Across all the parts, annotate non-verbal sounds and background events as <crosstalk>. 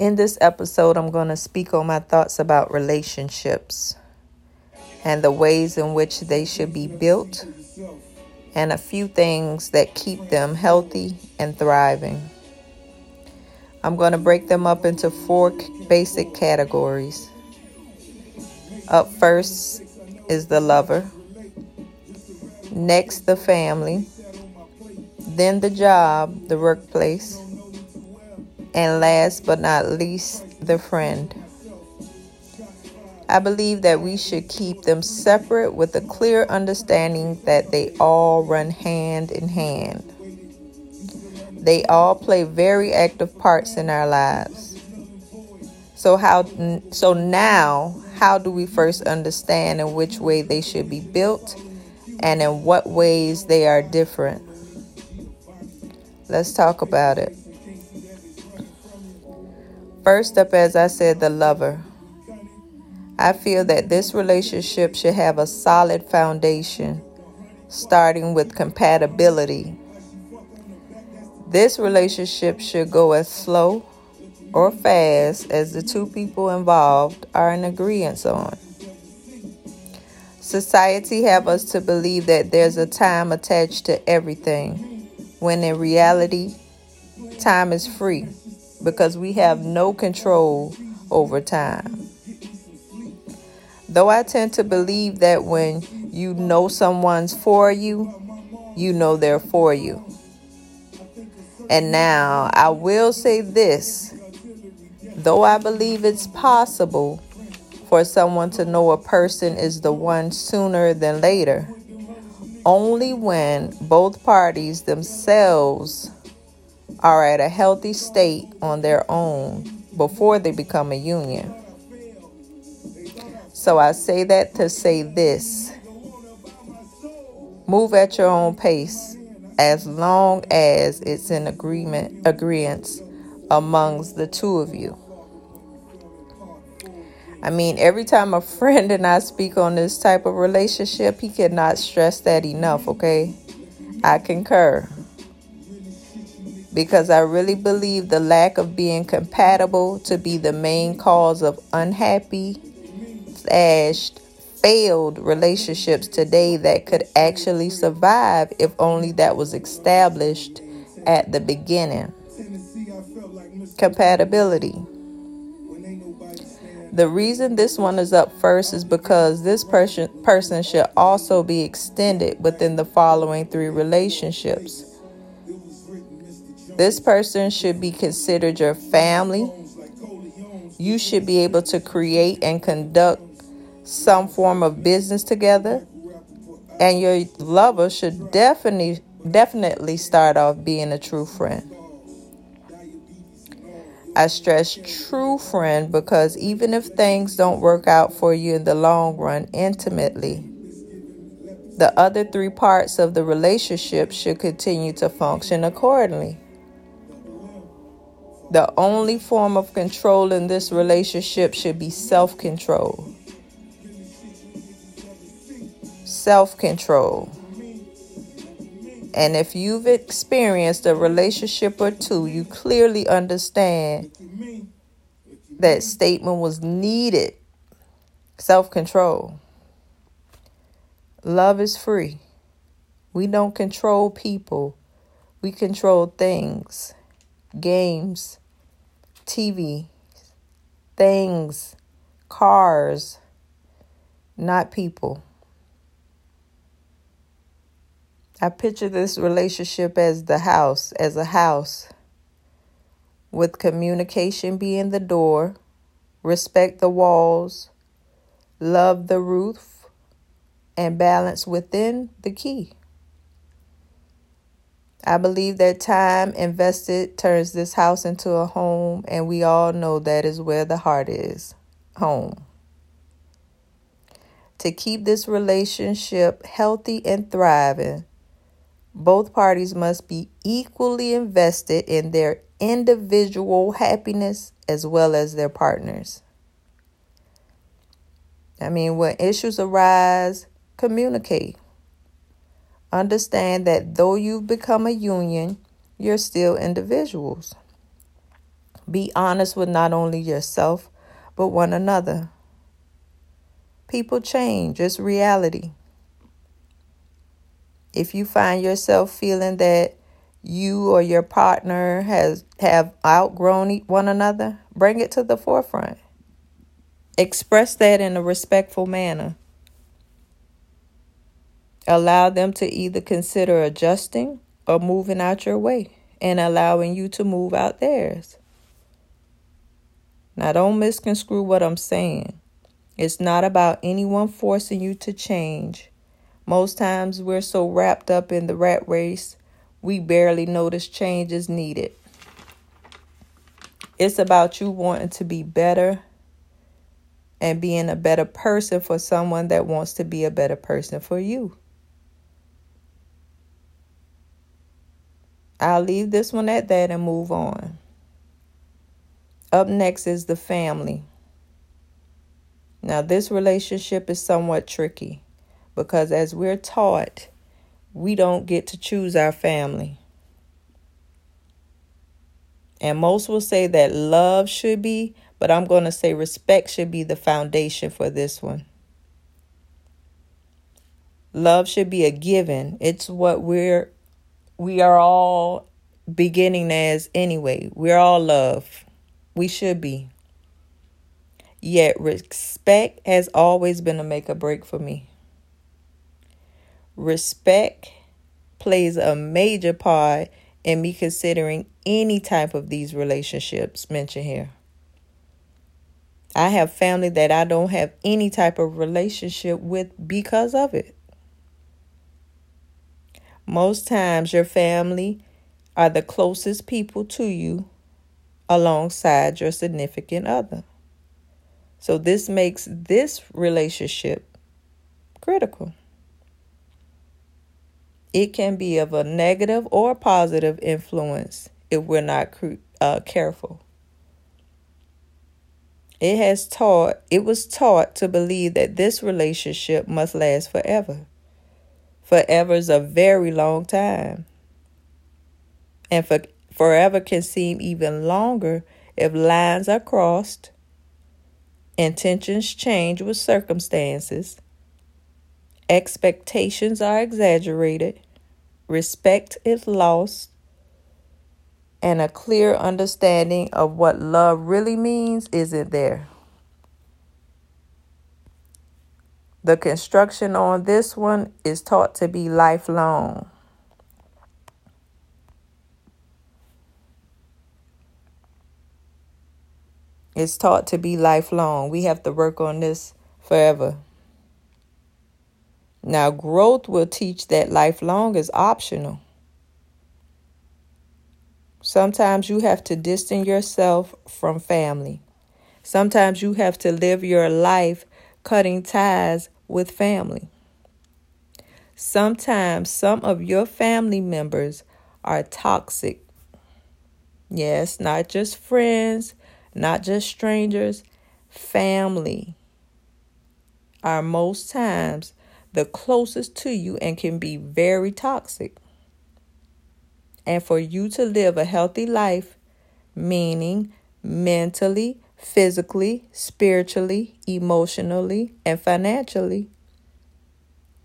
In this episode, I'm going to speak on my thoughts about relationships and the ways in which they should be built, and a few things that keep them healthy and thriving. I'm going to break them up into four basic categories. Up first is the lover, next, the family, then the job, the workplace, and last but not least, the friend. I believe that we should keep them separate with a clear understanding that they all run hand in hand. They all play very active parts in our lives. So how so now how do we first understand in which way they should be built and in what ways they are different? Let's talk about it. First up as I said the lover. I feel that this relationship should have a solid foundation, starting with compatibility. This relationship should go as slow or fast as the two people involved are in agreement on. Society have us to believe that there's a time attached to everything, when in reality, time is free because we have no control over time. Though I tend to believe that when you know someone's for you, you know they're for you. And now I will say this though I believe it's possible for someone to know a person is the one sooner than later, only when both parties themselves are at a healthy state on their own before they become a union. So I say that to say this move at your own pace as long as it's in agreement agreements amongst the two of you. I mean, every time a <laughs> friend and I speak on this type of relationship, he cannot stress that enough, okay? I concur. Because I really believe the lack of being compatible to be the main cause of unhappy slash failed relationships today that could actually survive if only that was established at the beginning. Compatibility. The reason this one is up first is because this person person should also be extended within the following three relationships. This person should be considered your family. You should be able to create and conduct some form of business together, and your lover should definitely definitely start off being a true friend. I stress true friend because even if things don't work out for you in the long run intimately, the other three parts of the relationship should continue to function accordingly. The only form of control in this relationship should be self control self control. And if you've experienced a relationship or two, you clearly understand that statement was needed. Self control. Love is free. We don't control people, we control things, games, TV, things, cars, not people. I picture this relationship as the house, as a house, with communication being the door, respect the walls, love the roof, and balance within the key. I believe that time invested turns this house into a home, and we all know that is where the heart is home. To keep this relationship healthy and thriving, both parties must be equally invested in their individual happiness as well as their partners. I mean, when issues arise, communicate. Understand that though you've become a union, you're still individuals. Be honest with not only yourself, but one another. People change, it's reality. If you find yourself feeling that you or your partner has have outgrown one another, bring it to the forefront. Express that in a respectful manner. Allow them to either consider adjusting or moving out your way and allowing you to move out theirs. Now, don't misconstrue what I'm saying. It's not about anyone forcing you to change. Most times we're so wrapped up in the rat race, we barely notice change is needed. It's about you wanting to be better and being a better person for someone that wants to be a better person for you. I'll leave this one at that and move on. Up next is the family. Now, this relationship is somewhat tricky because, as we're taught, we don't get to choose our family. And most will say that love should be, but I'm going to say respect should be the foundation for this one. Love should be a given. It's what we're we are all beginning as anyway. We're all love. We should be. Yet respect has always been a make or break for me. Respect plays a major part in me considering any type of these relationships mentioned here. I have family that I don't have any type of relationship with because of it. Most times, your family are the closest people to you alongside your significant other. So, this makes this relationship critical. It can be of a negative or positive influence if we're not uh, careful. It has taught, it was taught to believe that this relationship must last forever. Forever is a very long time. And for, forever can seem even longer if lines are crossed, intentions change with circumstances, expectations are exaggerated, respect is lost, and a clear understanding of what love really means isn't there. The construction on this one is taught to be lifelong. It's taught to be lifelong. We have to work on this forever. Now, growth will teach that lifelong is optional. Sometimes you have to distance yourself from family. Sometimes you have to live your life cutting ties with family. Sometimes some of your family members are toxic. Yes, not just friends, not just strangers, family are most times the closest to you and can be very toxic and for you to live a healthy life, meaning mentally, physically, spiritually, emotionally, and financially.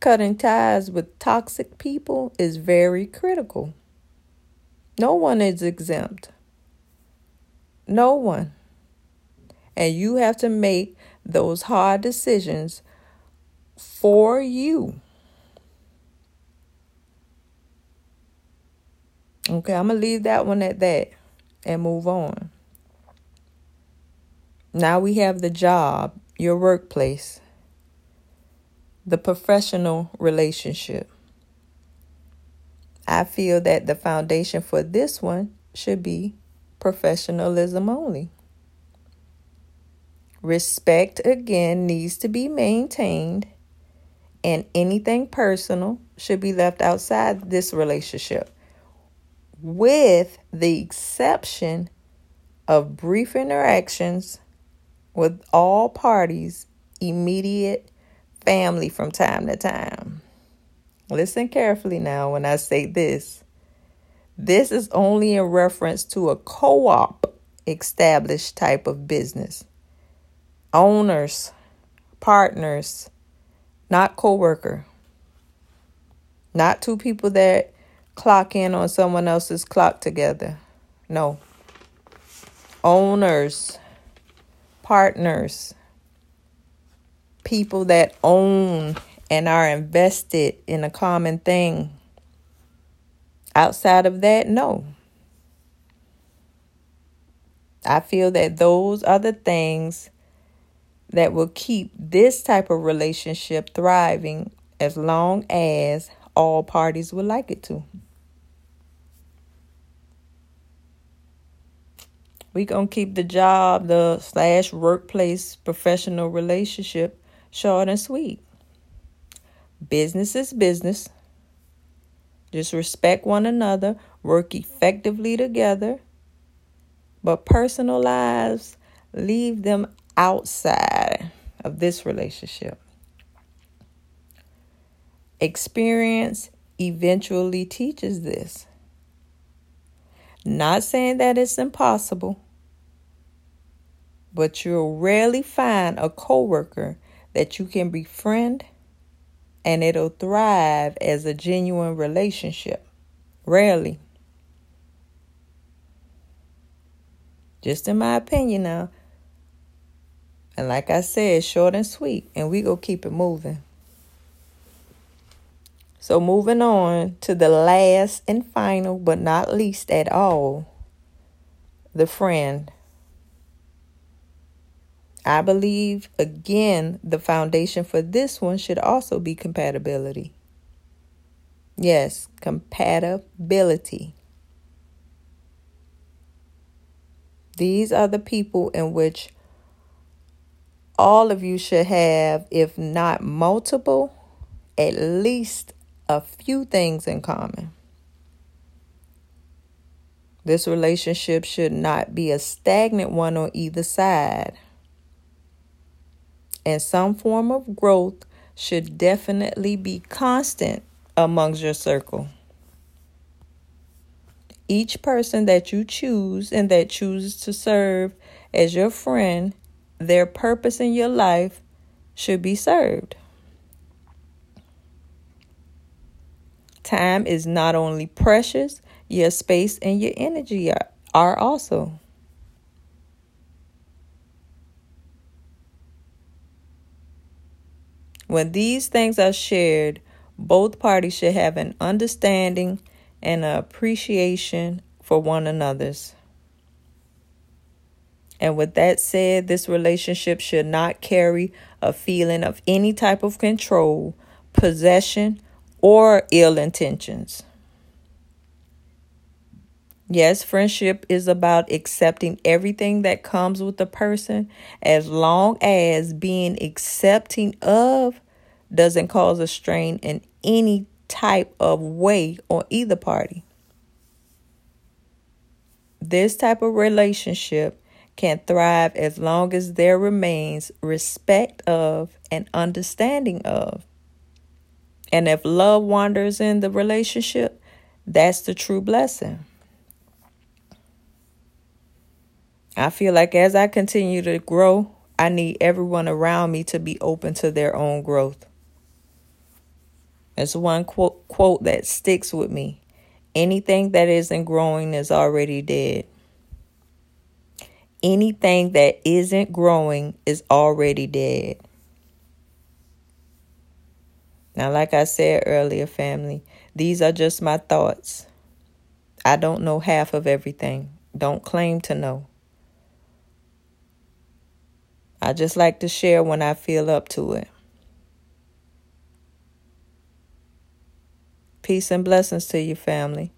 Cutting ties with toxic people is very critical. No one is exempt. No one. And you have to make those hard decisions for you. Okay, I'm going to leave that one at that and move on. Now we have the job, your workplace, the professional relationship. I feel that the foundation for this one should be professionalism only. Respect again needs to be maintained, and anything personal should be left outside this relationship with the exception of brief interactions with all parties, immediate family from time to time. Listen carefully now when I say this. This is only in reference to a co op established type of business. Owners, partners, not co-worker. Not two people that clock in on someone else's clock together. No. Owners, partners, people that own and are invested in a common thing. Outside of that, no. I feel that those are the things that will keep this type of relationship thriving as long as all parties would like it to. We gonna keep the job, the slash workplace professional relationship short and sweet. Business is business. Just respect one another, work effectively together, but personal lives, leave them outside of this relationship. Experience eventually teaches this. Not saying that it's impossible, but you'll rarely find a coworker that you can befriend and it'll thrive as a genuine relationship. Rarely. Just in my opinion now. And like I said, short and sweet, and we go keep it moving. So moving on to the last and final, but not least at all, the friend. I believe, again, the foundation for this one should also be compatibility. Yes, compatibility. These are the people in which all of you should have, if not multiple, at least a few things in common. This relationship should not be a stagnant one on either side. And some form of growth should definitely be constant amongst your circle. Each person that you choose and that chooses to serve as your friend, their purpose in your life should be served. Time is not only precious, your space and your energy are, are also. When these things are shared, both parties should have an understanding and an appreciation for one another's. And with that said, this relationship should not carry a feeling of any type of control, possession, or ill intentions. Yes, friendship is about accepting everything that comes with the person as long as being accepting of doesn't cause a strain in any type of way on either party. This type of relationship can thrive as long as there remains respect of and understanding of. And if love wanders in the relationship, that's the true blessing. I feel like as I continue to grow, I need everyone around me to be open to their own growth. It's one quote, quote that sticks with me. Anything that isn't growing is already dead. Anything that isn't growing is already dead. Now, like I said earlier, family, these are just my thoughts. I don't know half of everything. Don't claim to know. I just like to share when I feel up to it. Peace and blessings to you, family.